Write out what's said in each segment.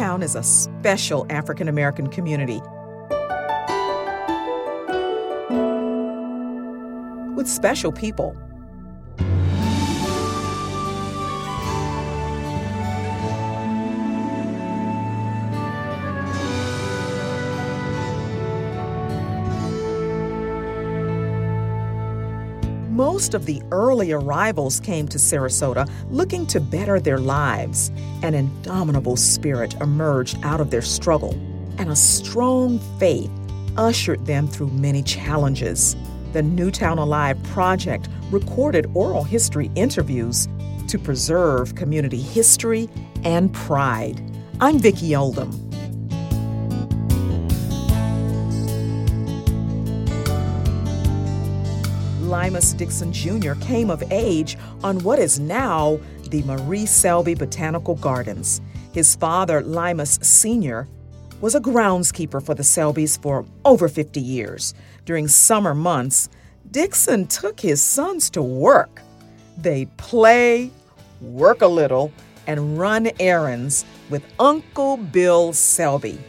Newtown is a special African American community with special people. Most of the early arrivals came to Sarasota looking to better their lives. An indomitable spirit emerged out of their struggle, and a strong faith ushered them through many challenges. The Newtown Alive Project recorded oral history interviews to preserve community history and pride. I'm Vicki Oldham. Limus Dixon Jr. came of age on what is now the Marie Selby Botanical Gardens. His father, Limus Sr., was a groundskeeper for the Selbys for over 50 years. During summer months, Dixon took his sons to work. They'd play, work a little, and run errands with Uncle Bill Selby.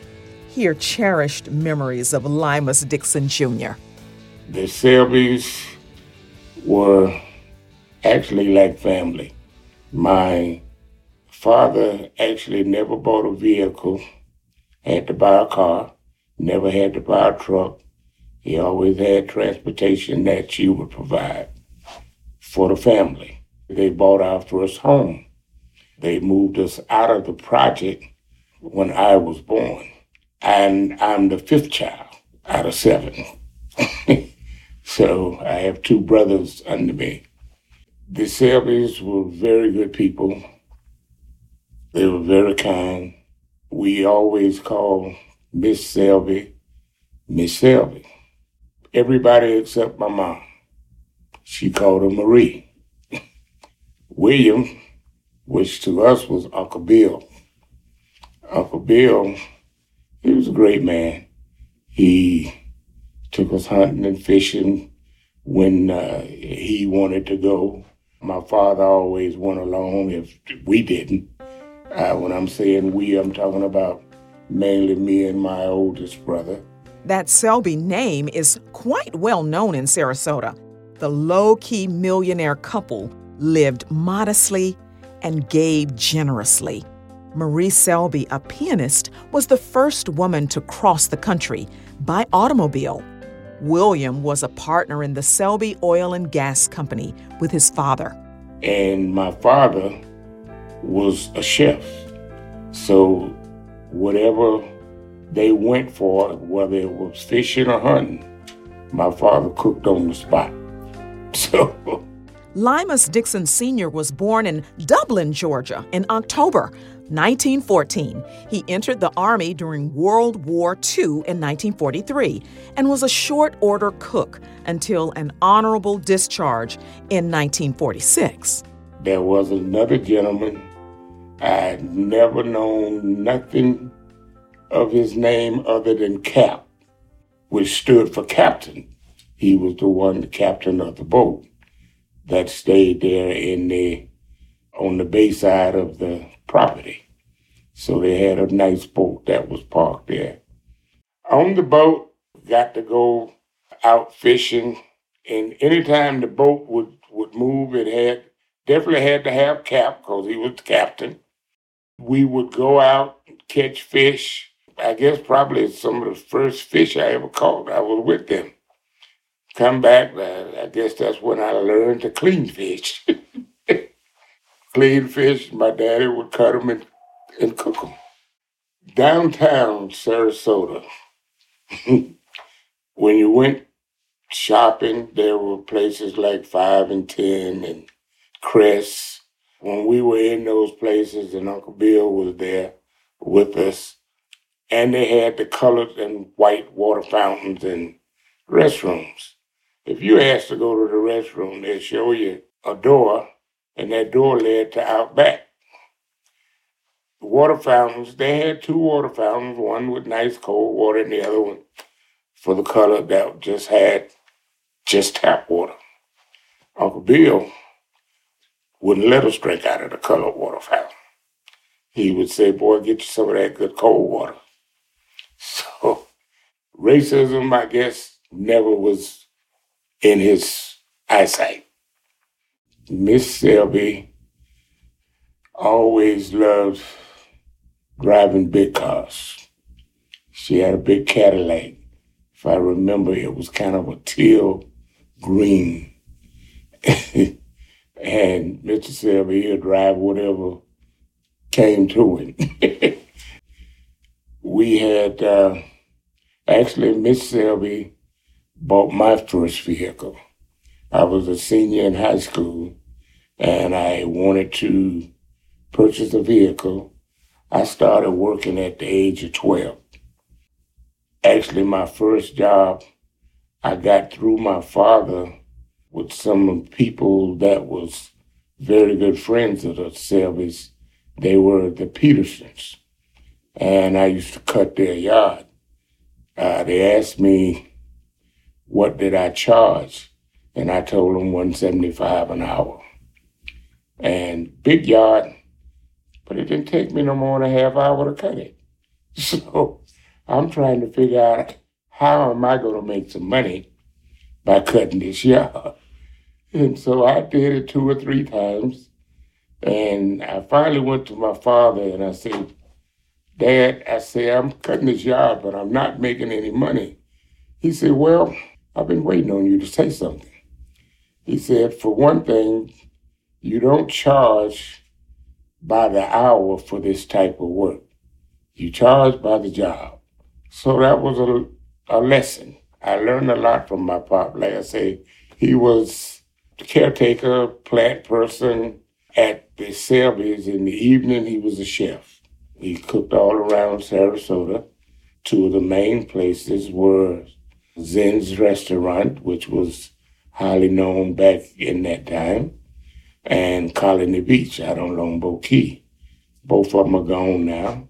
Here cherished memories of Limus Dixon Jr. The Selbys were actually like family. My father actually never bought a vehicle, had to buy a car, never had to buy a truck. He always had transportation that she would provide for the family. They bought our first home. They moved us out of the project when I was born. And I'm the fifth child out of seven. So I have two brothers under me. The Selbys were very good people. They were very kind. We always called Miss Selby Miss Selby. Everybody except my mom. She called her Marie. William, which to us was Uncle Bill. Uncle Bill, he was a great man. He took us hunting and fishing when uh, he wanted to go. My father always went along if we didn't. Uh, when I'm saying we, I'm talking about mainly me and my oldest brother. That Selby name is quite well known in Sarasota. The low key millionaire couple lived modestly and gave generously. Marie Selby, a pianist, was the first woman to cross the country by automobile. William was a partner in the Selby Oil and Gas Company with his father. And my father was a chef. So whatever they went for, whether it was fishing or hunting, my father cooked on the spot. So Limus Dixon Sr. was born in Dublin, Georgia in October 1914. He entered the Army during World War II in 1943 and was a short order cook until an honorable discharge in 1946. There was another gentleman. I had never known nothing of his name other than Cap, which stood for captain. He was the one, the captain of the boat that stayed there in the on the bay side of the property. So they had a nice boat that was parked there. On the boat, got to go out fishing, and anytime the boat would, would move, it had definitely had to have Cap because he was the captain. We would go out and catch fish. I guess probably some of the first fish I ever caught, I was with them come back, I guess that's when I learned to clean fish. clean fish, my daddy would cut them and, and cook them. Downtown Sarasota, when you went shopping, there were places like Five and Ten and Kress. When we were in those places, and Uncle Bill was there with us, and they had the colored and white water fountains and restrooms. If you asked to go to the restroom, they'd show you a door, and that door led to out back. The Water fountains, they had two water fountains, one with nice cold water and the other one for the color that just had just tap water. Uncle Bill wouldn't let us drink out of the colored water fountain. he would say, Boy, get you some of that good cold water. So racism, I guess, never was in his eyesight. Miss Selby always loved driving big cars. She had a big Cadillac. If I remember, it was kind of a teal green. and Mr. Selby, he'd drive whatever came to him. we had, uh, actually, Miss Selby bought my first vehicle. I was a senior in high school and I wanted to purchase a vehicle. I started working at the age of 12. Actually, my first job, I got through my father with some people that was very good friends of the Selbys. They were the Petersons. And I used to cut their yard. Uh, they asked me, what did I charge? And I told him 175 an hour. And big yard, but it didn't take me no more than a half hour to cut it. So I'm trying to figure out how am I going to make some money by cutting this yard. And so I did it two or three times. And I finally went to my father and I said, Dad, I said, I'm cutting this yard, but I'm not making any money. He said, Well, I've been waiting on you to say something. He said, For one thing, you don't charge by the hour for this type of work. You charge by the job. So that was a, a lesson. I learned a lot from my pop. Like I say, he was caretaker, plant person at the Selby's. In the evening, he was a chef. He cooked all around Sarasota. Two of the main places were Zinn's Restaurant, which was highly known back in that time, and Colony Beach out on Longboat Key. Both of them are gone now.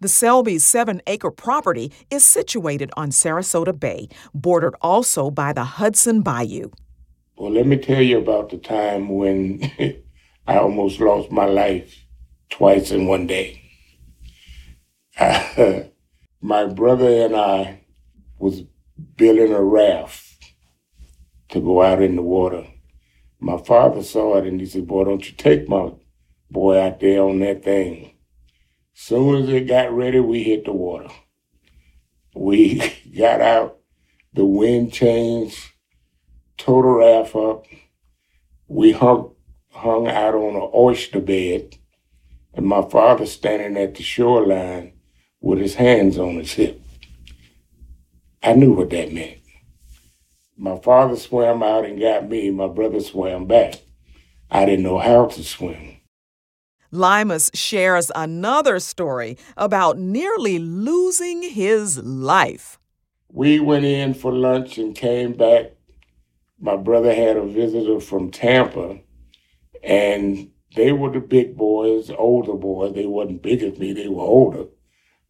The Selby's seven acre property is situated on Sarasota Bay, bordered also by the Hudson Bayou. Well, let me tell you about the time when I almost lost my life twice in one day. my brother and I was building a raft to go out in the water. My father saw it and he said, Boy, don't you take my boy out there on that thing. Soon as it got ready, we hit the water. We got out, the wind changed, total raft up. We hung, hung out on an oyster bed, and my father standing at the shoreline with his hands on his hip. I knew what that meant. My father swam out and got me. My brother swam back. I didn't know how to swim. Limus shares another story about nearly losing his life. We went in for lunch and came back. My brother had a visitor from Tampa, and they were the big boys, older boys. They wasn't big as me, they were older.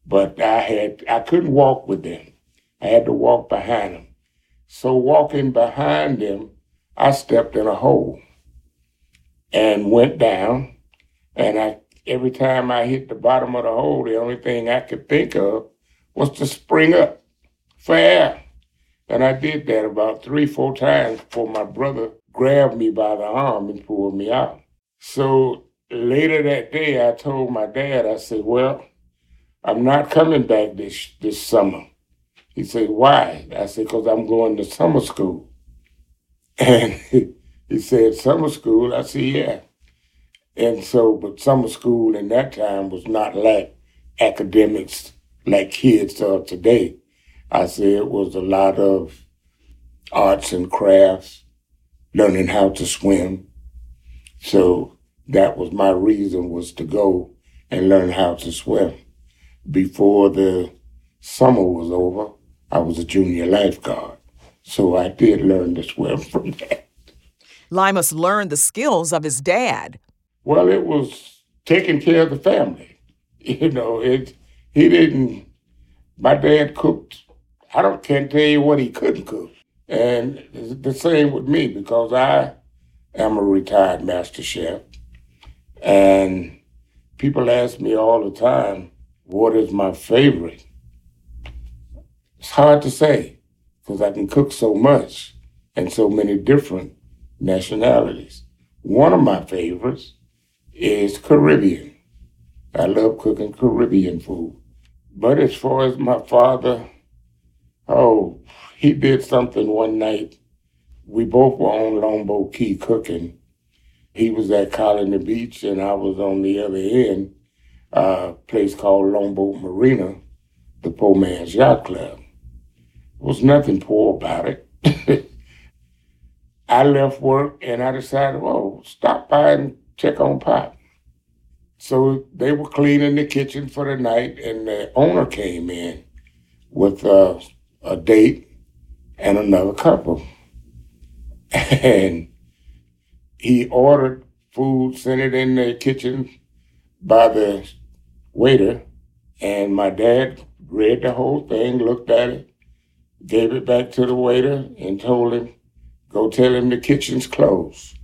But I had I couldn't walk with them. I had to walk behind him. So walking behind him, I stepped in a hole and went down. And I every time I hit the bottom of the hole, the only thing I could think of was to spring up for air. And I did that about three, four times before my brother grabbed me by the arm and pulled me out. So later that day, I told my dad, I said, Well, I'm not coming back this this summer. He said, Why? I said, Because I'm going to summer school. And he said, Summer school? I said, Yeah. And so, but summer school in that time was not like academics like kids are today. I said it was a lot of arts and crafts, learning how to swim. So that was my reason was to go and learn how to swim. Before the summer was over, I was a junior lifeguard. So I did learn to swim from that. Limus learned the skills of his dad. Well, it was taking care of the family. You know, it he didn't my dad cooked I don't can't tell you what he couldn't cook. And the same with me because I am a retired master chef. And people ask me all the time, what is my favorite? It's hard to say because I can cook so much and so many different nationalities. One of my favorites is Caribbean. I love cooking Caribbean food. But as far as my father, oh, he did something one night. We both were on Longboat Key cooking. He was at Colony Beach and I was on the other end, uh, a place called Longboat Marina, the poor man's yacht club. Was nothing poor about it. I left work and I decided, well, stop by and check on Pop. So they were cleaning the kitchen for the night, and the owner came in with uh, a date and another couple. And he ordered food, sent it in the kitchen by the waiter, and my dad read the whole thing, looked at it, gave it back to the waiter, and told him, go tell him the kitchen's closed.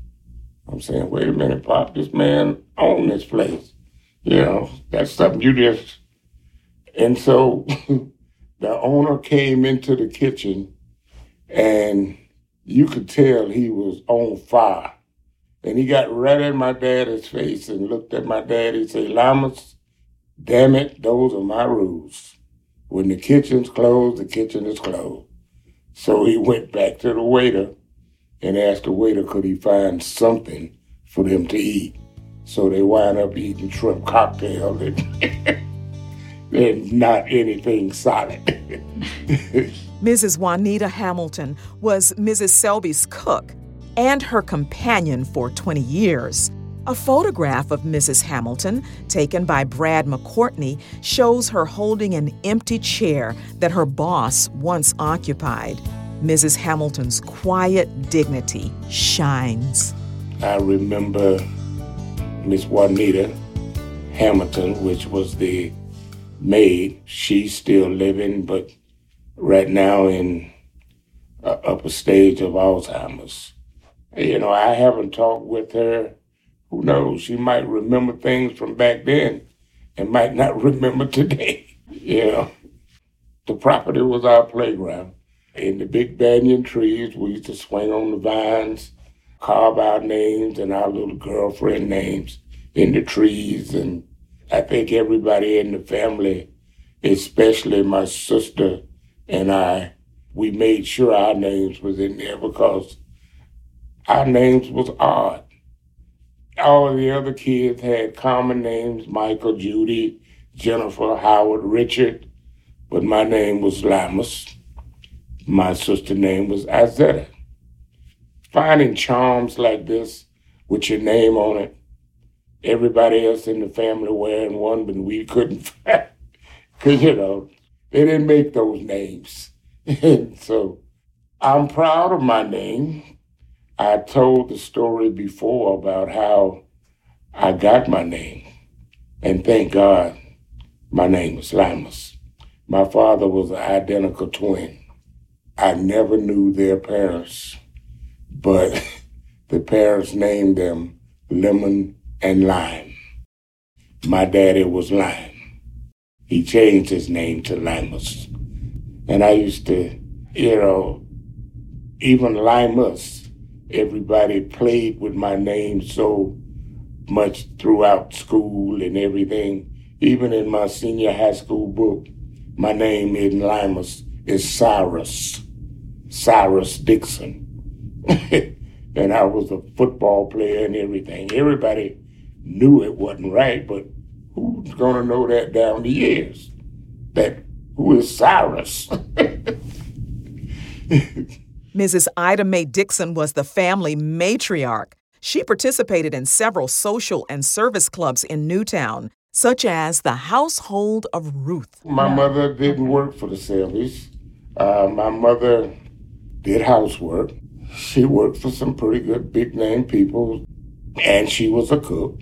I'm saying, wait a minute, Pop, this man owned this place. You know, that's something you just. And so the owner came into the kitchen and you could tell he was on fire. And he got right in my daddy's face and looked at my daddy and said, Lamas, damn it, those are my rules. When the kitchen's closed, the kitchen is closed. So he went back to the waiter and asked the waiter could he find something for them to eat. So they wind up eating shrimp cocktail and, and not anything solid. Mrs. Juanita Hamilton was Mrs. Selby's cook and her companion for 20 years. A photograph of Mrs. Hamilton, taken by Brad McCourtney, shows her holding an empty chair that her boss once occupied. Mrs. Hamilton's quiet dignity shines. I remember Miss Juanita Hamilton, which was the maid. She's still living, but right now in uh, upper stage of Alzheimer's. You know, I haven't talked with her. Who knows? She might remember things from back then and might not remember today. yeah. the property was our playground. In the big banyan trees, we used to swing on the vines, carve our names and our little girlfriend names in the trees. And I think everybody in the family, especially my sister and I, we made sure our names was in there because our names was odd. All of the other kids had common names, Michael, Judy, Jennifer, Howard, Richard, but my name was Lamas. My sister's name was Azetta. Finding charms like this with your name on it, everybody else in the family wearing one, but we couldn't find, because, you know, they didn't make those names. so I'm proud of my name. I told the story before about how I got my name. And thank God my name was Lamas. My father was an identical twin. I never knew their parents, but the parents named them Lemon and Lime. My daddy was Lime. He changed his name to Limus. And I used to, you know, even Limus, everybody played with my name so much throughout school and everything. Even in my senior high school book, my name in Limus is Cyrus, Cyrus Dixon. and I was a football player and everything. Everybody knew it wasn't right, but who's going to know that down the years? That who is Cyrus? Mrs. Ida Mae Dixon was the family matriarch. She participated in several social and service clubs in Newtown, such as the Household of Ruth. My mother didn't work for the Selbys. Uh, my mother did housework. She worked for some pretty good big name people, and she was a cook.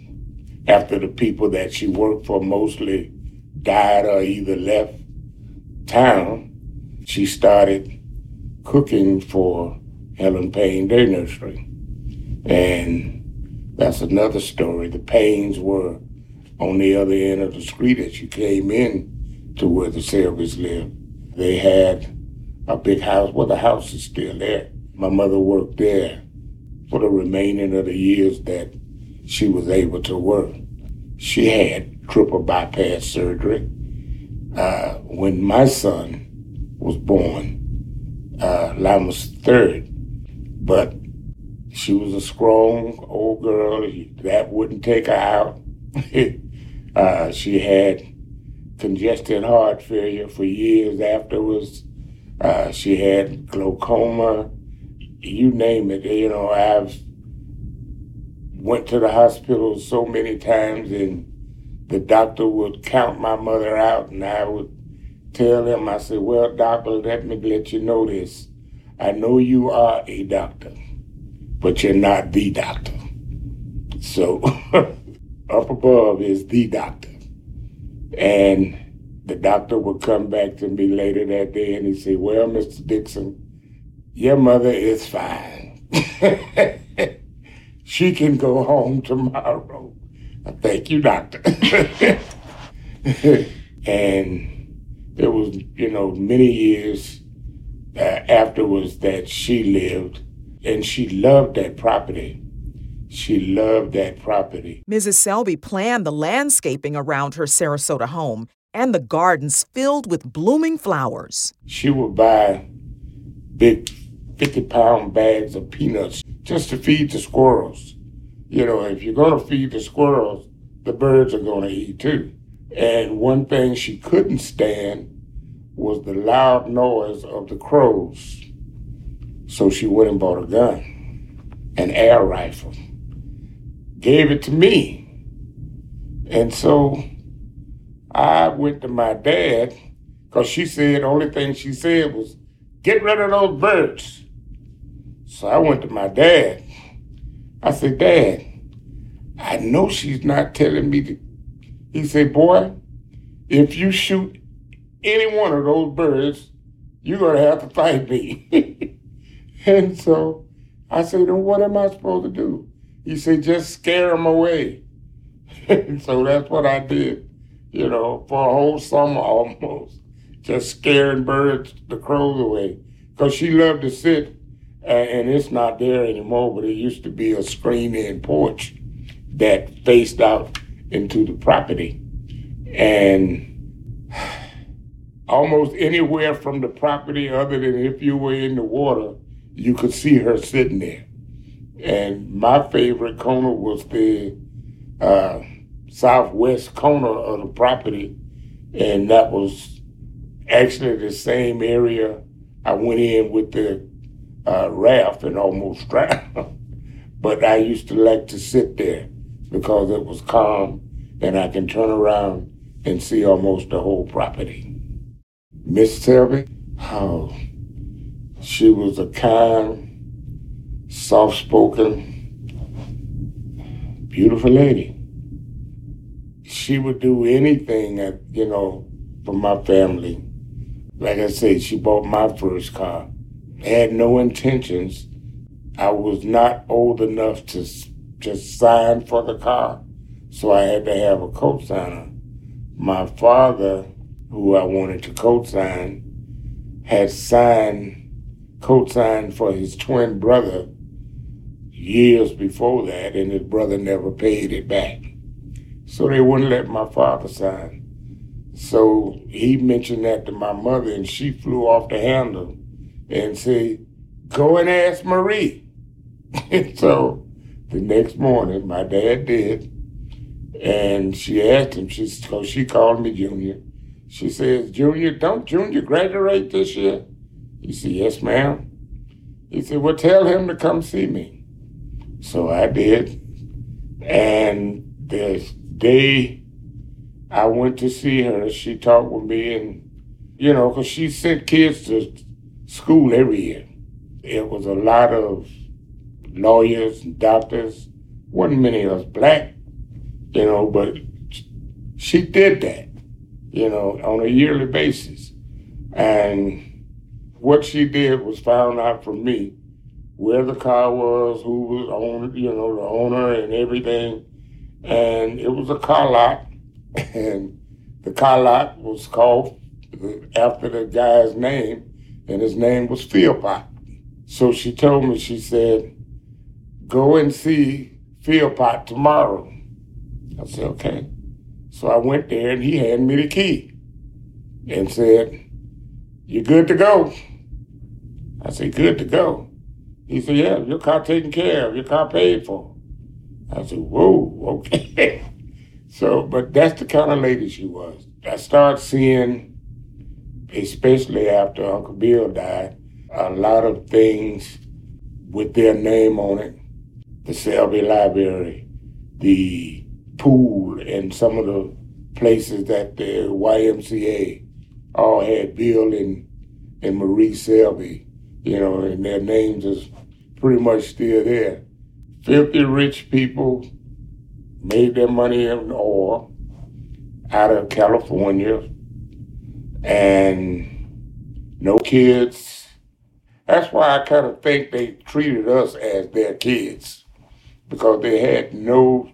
After the people that she worked for mostly died or either left town, she started cooking for Helen Payne Day Nursery. And that's another story. The Paynes were on the other end of the street as you came in to where the Selbys lived. They had a big house. Well, the house is still there. My mother worked there for the remaining of the years that she was able to work. She had triple bypass surgery. Uh, when my son was born, uh, Lima's third, but she was a strong old girl. That wouldn't take her out. uh, she had congested heart failure for years afterwards. Uh, she had glaucoma. You name it. You know, I've went to the hospital so many times, and the doctor would count my mother out, and I would tell him, I said, "Well, doctor, let me let you know this. I know you are a doctor, but you're not the doctor. So." up above is the doctor. And the doctor would come back to me later that day and he'd say, Well, Mr. Dixon, your mother is fine. she can go home tomorrow. Thank you, doctor. and it was, you know, many years uh, afterwards that she lived, and she loved that property. She loved that property. Mrs. Selby planned the landscaping around her Sarasota home and the gardens filled with blooming flowers. She would buy big 50 pound bags of peanuts just to feed the squirrels. You know, if you're going to feed the squirrels, the birds are going to eat too. And one thing she couldn't stand was the loud noise of the crows. So she went and bought a gun, an air rifle gave it to me. And so I went to my dad because she said the only thing she said was, get rid of those birds. So I went to my dad. I said, Dad, I know she's not telling me to. He said, Boy, if you shoot any one of those birds, you're going to have to fight me. and so I said, Then what am I supposed to do? He said, just scare them away. And so that's what I did, you know, for a whole summer almost, just scaring birds, the crows away. Because she loved to sit, and it's not there anymore, but it used to be a screen-in porch that faced out into the property. And almost anywhere from the property other than if you were in the water, you could see her sitting there. And my favorite corner was the uh, southwest corner of the property. And that was actually the same area I went in with the uh, raft and almost drowned. but I used to like to sit there because it was calm and I can turn around and see almost the whole property. Miss Selby, oh, she was a kind, soft spoken, beautiful lady. She would do anything that, you know, for my family. Like I said, she bought my first car. had no intentions. I was not old enough to just sign for the car, so I had to have a co-signer. My father, who I wanted to co-sign, had signed, co-signed for his twin brother years before that, and his brother never paid it back. So they wouldn't let my father sign. So he mentioned that to my mother, and she flew off the handle and said, Go and ask Marie. so the next morning, my dad did, and she asked him, she, so she called me Junior. She says, Junior, don't Junior graduate this year? He said, Yes, ma'am. He said, Well, tell him to come see me. So I did. And the day I went to see her, she talked with me, and, you know, because she sent kids to school every year. It was a lot of lawyers doctors. Wasn't many of us black, you know, but she did that, you know, on a yearly basis. And what she did was found out from me where the car was, who was on, you know, the owner and everything. And it was a car lot and the car lot was called after the guy's name, and his name was Philpott. So she told me, she said, go and see Philpott tomorrow. I said, okay. So I went there and he handed me the key and said, you're good to go? I said, good to go. He said, yeah, your car taken care of, your car paid for. I said, whoa, okay. so, but that's the kind of lady she was. I started seeing, especially after Uncle Bill died, a lot of things with their name on it. The Selby Library, the pool, and some of the places that the YMCA all had Bill and, and Marie Selby, you know, and their names is pretty much still there. Filthy rich people made their money in oil out of California and no kids. That's why I kind of think they treated us as their kids because they had no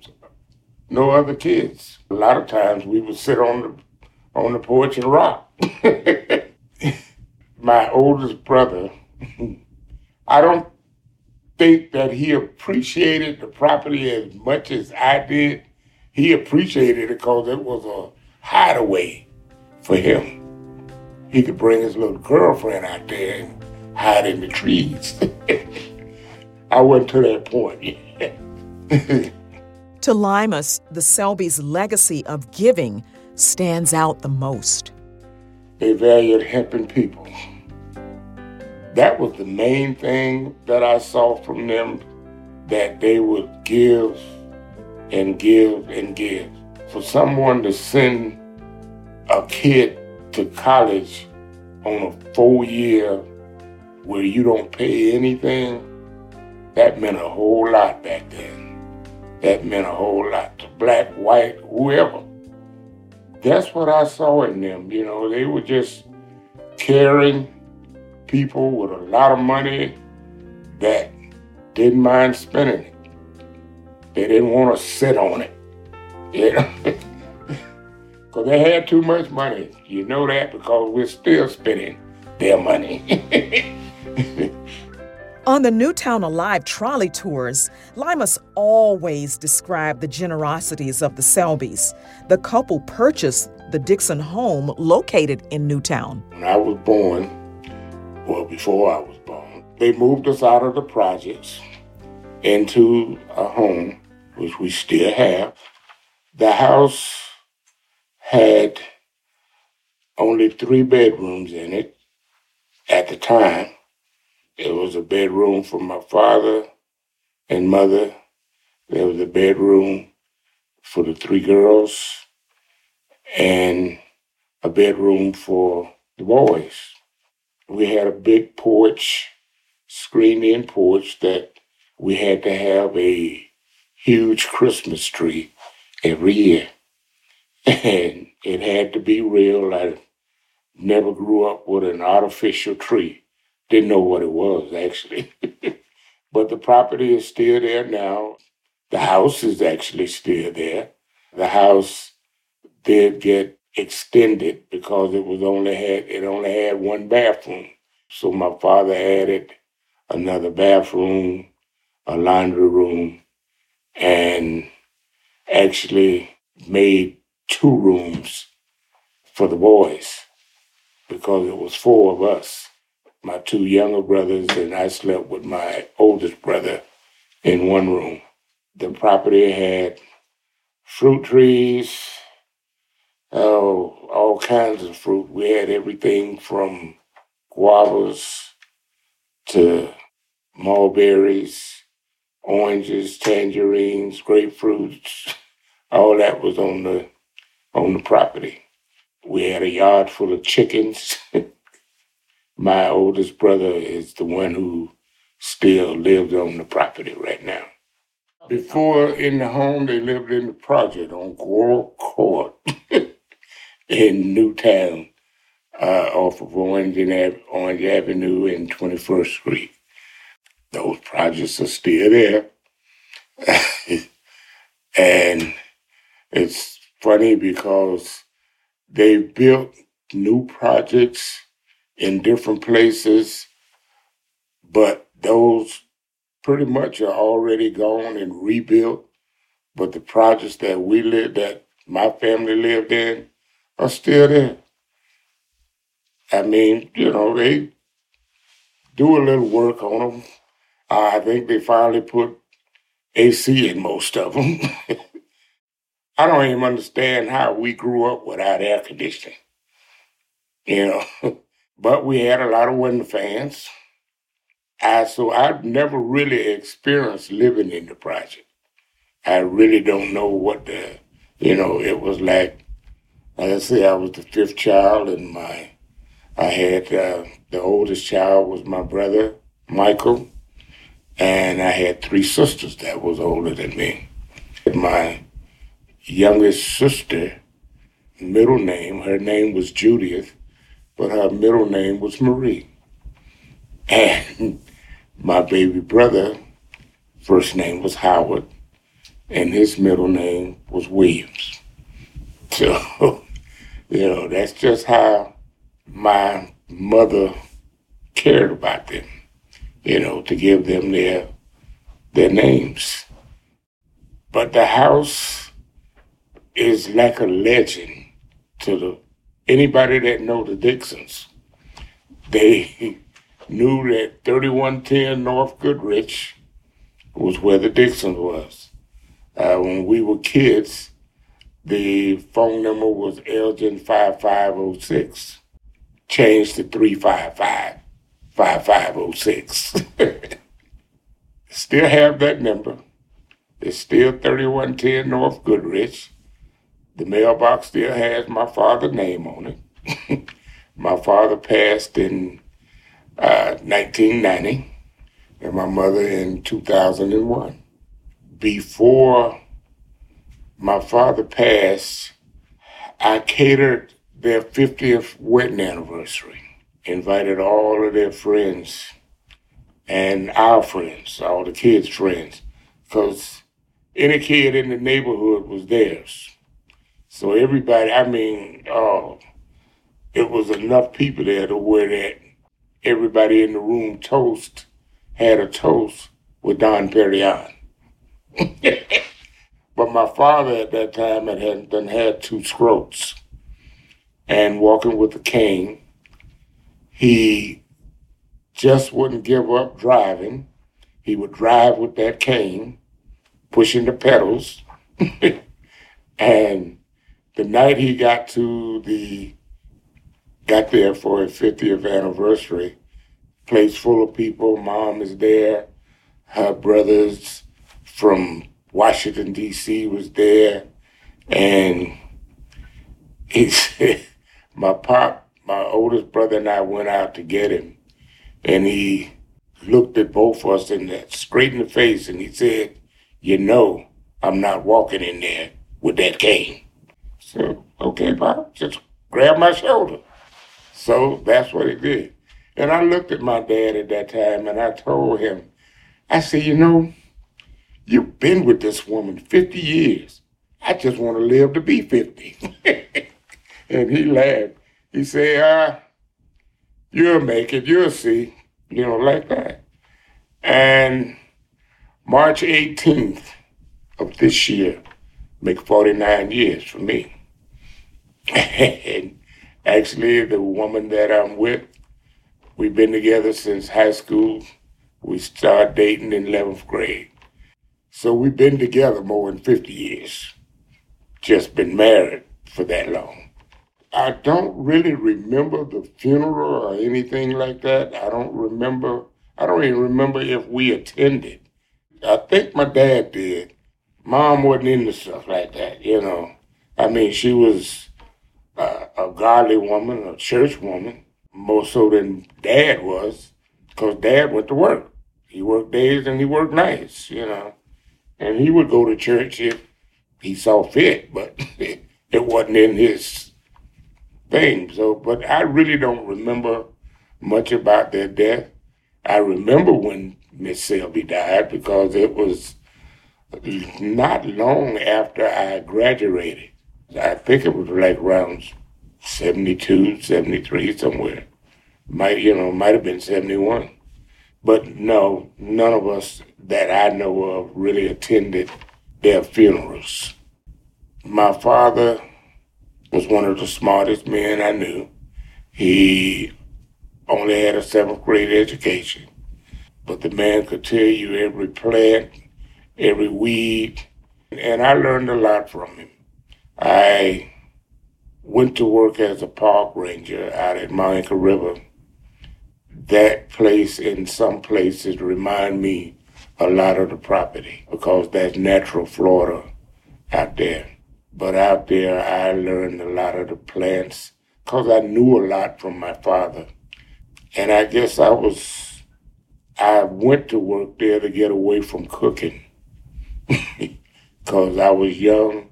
no other kids. A lot of times we would sit on the on the porch and rock. My oldest brother, I don't think that he appreciated the property as much as I did. He appreciated it because it was a hideaway for him. He could bring his little girlfriend out there and hide in the trees. I wasn't to that point yet. to Limus, the Selby's legacy of giving stands out the most. They valued helping people. That was the main thing that I saw from them that they would give and give and give. For someone to send a kid to college on a four year where you don't pay anything, that meant a whole lot back then. That meant a whole lot to black, white, whoever. That's what I saw in them. You know, they were just caring people with a lot of money that didn't mind spending it. They didn't want to sit on it. You know? Because they had too much money. You know that because we're still spending their money. On the Newtown Alive trolley tours, Limus always described the generosities of the Selbys. The couple purchased the Dixon home located in Newtown. When I was born, well, before I was born, they moved us out of the projects into a home, which we still have. The house had only three bedrooms in it at the time. It was a bedroom for my father and mother. There was a bedroom for the three girls and a bedroom for the boys. We had a big porch, screened in porch that we had to have a huge Christmas tree every year. And it had to be real. I never grew up with an artificial tree. Didn't know what it was, actually. but the property is still there now. The house is actually still there. The house did get extended because it was only had it only had one bathroom. So my father added another bathroom, a laundry room, and actually made two rooms for the boys because it was four of us my two younger brothers, and I slept with my oldest brother in one room. The property had fruit trees, oh, all kinds of fruit. We had everything from guavas to mulberries, oranges, tangerines, grapefruits. All that was on the on the property. We had a yard full of chickens. My oldest brother is the one who still lives on the property right now. Before in the home, they lived in the project on Coral Court in Newtown, uh, off of Orange, and Orange Avenue and 21st Street. Those projects are still there. and it's funny because they built new projects in different places, but those pretty much are already gone and rebuilt. But the projects that we lived, that my family lived in, are still there. I mean, you know, they do a little work on them. I think they finally put AC in most of them. I don't even understand how we grew up without air conditioning. You know, but we had a lot of window fans. I so I've never really experienced living in the project. I really don't know what the you know it was like. Like I say, I was the fifth child, and my I had uh, the oldest child was my brother Michael, and I had three sisters that was older than me. My youngest sister, middle name, her name was Judith, but her middle name was Marie. And my baby brother, first name was Howard, and his middle name was Williams. So, you know, that's just how my mother cared about them, you know, to give them their their names. But the house is like a legend to the anybody that know the Dixons. They knew that 3110 North Goodrich was where the Dixons was. Uh, when we were kids, the phone number was Elgin 5506, changed to 355 5506. still have that number. It's still 3110 North Goodrich. The mailbox still has my father's name on it. my father passed in uh, 1990 and my mother in 2001. Before my father passed, I catered their 50th wedding anniversary, invited all of their friends and our friends, all the kids' friends, because any kid in the neighborhood was theirs. So everybody, I mean, oh, it was enough people there to where that everybody in the room toast had a toast with Dom Perignon. but my father at that time had, had done had two scrotes and walking with a cane. He just wouldn't give up driving. He would drive with that cane, pushing the pedals. and the night he got to the got there for his 50th anniversary, place full of people. Mom is there. Her brothers from Washington D.C. was there, and he said, my pop, my oldest brother and I went out to get him, and he looked at both of us in the, straight in the face, and he said, "You know, I'm not walking in there with that cane." So, okay, Pop, just grab my shoulder. So that's what he did. And I looked at my dad at that time and I told him, I said, you know, you've been with this woman 50 years. I just want to live to be 50. and he laughed. He said, ah, you'll make it, you'll see, you know, like that. And March 18th of this year, make 49 years for me. And actually, the woman that I'm with, we've been together since high school. We started dating in 11th grade. So we've been together more than 50 years. Just been married for that long. I don't really remember the funeral or anything like that. I don't remember, I don't even remember if we attended. I think my dad did. Mom wasn't into stuff like that, you know. I mean, she was uh, a godly woman, a church woman, more so than dad was, because dad went to work. He worked days and he worked nights, you know. And he would go to church if he saw fit, but it wasn't in his thing. So, but I really don't remember much about their death. I remember when Miss Selby died because it was not long after I graduated I think it was like around 72, 73, somewhere. Might, you know, might have been 71. But no, none of us that I know of really attended their funerals. My father was one of the smartest men I knew. He only had a seventh grade education, but the man could tell you every plant, every weed, and I learned a lot from him. I went to work as a park ranger out at Myakka River. That place in some places remind me a lot of the property because that's natural Florida out there. But out there, I learned a lot of the plants because I knew a lot from my father. And I guess I was, I went to work there to get away from cooking because I was young.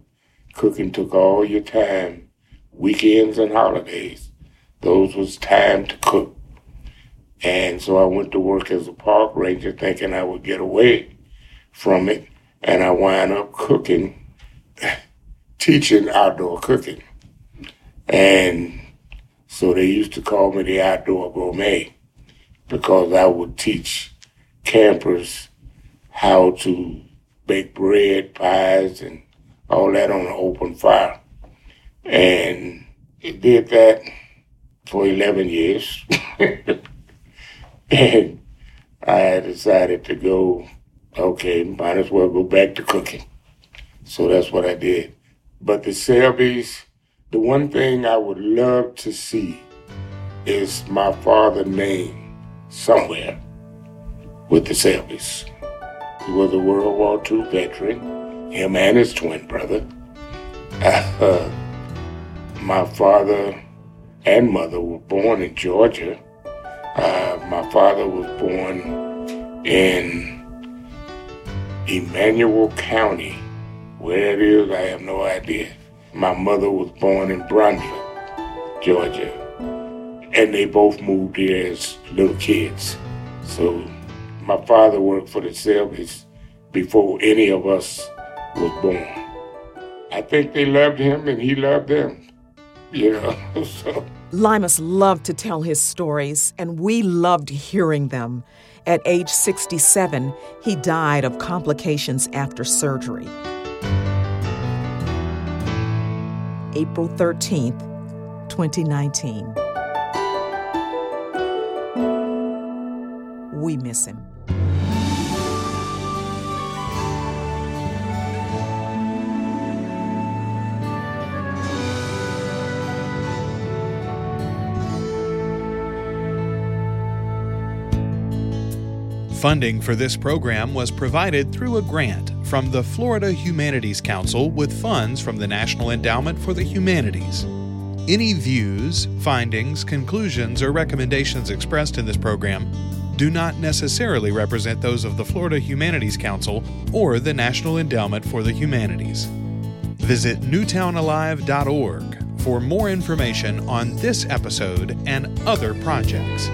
Cooking took all your time, weekends and holidays. Those was time to cook. And so I went to work as a park ranger thinking I would get away from it. And I wound up cooking teaching outdoor cooking. And so they used to call me the outdoor gourmet because I would teach campers how to bake bread, pies, and all that on an open fire. And it did that for 11 years. and I decided to go, okay, might as well go back to cooking. So that's what I did. But the Selbys, the one thing I would love to see is my father's name somewhere with the Selbys. He was a World War II veteran, him and his twin brother. Uh, my father and mother were born in Georgia. Uh, my father was born in Emanuel County, where it is, I have no idea. My mother was born in Brunswick, Georgia. And they both moved here as little kids. So my father worked for the Selbys before any of us was born. I think they loved him and he loved them. You know, so. Limus loved to tell his stories, and we loved hearing them. At age 67, he died of complications after surgery. April 13th, 2019. We miss him. Funding for this program was provided through a grant from the Florida Humanities Council with funds from the National Endowment for the Humanities. Any views, findings, conclusions, or recommendations expressed in this program do not necessarily represent those of the Florida Humanities Council or the National Endowment for the Humanities. Visit newtownalive.org for more information on this episode and other projects.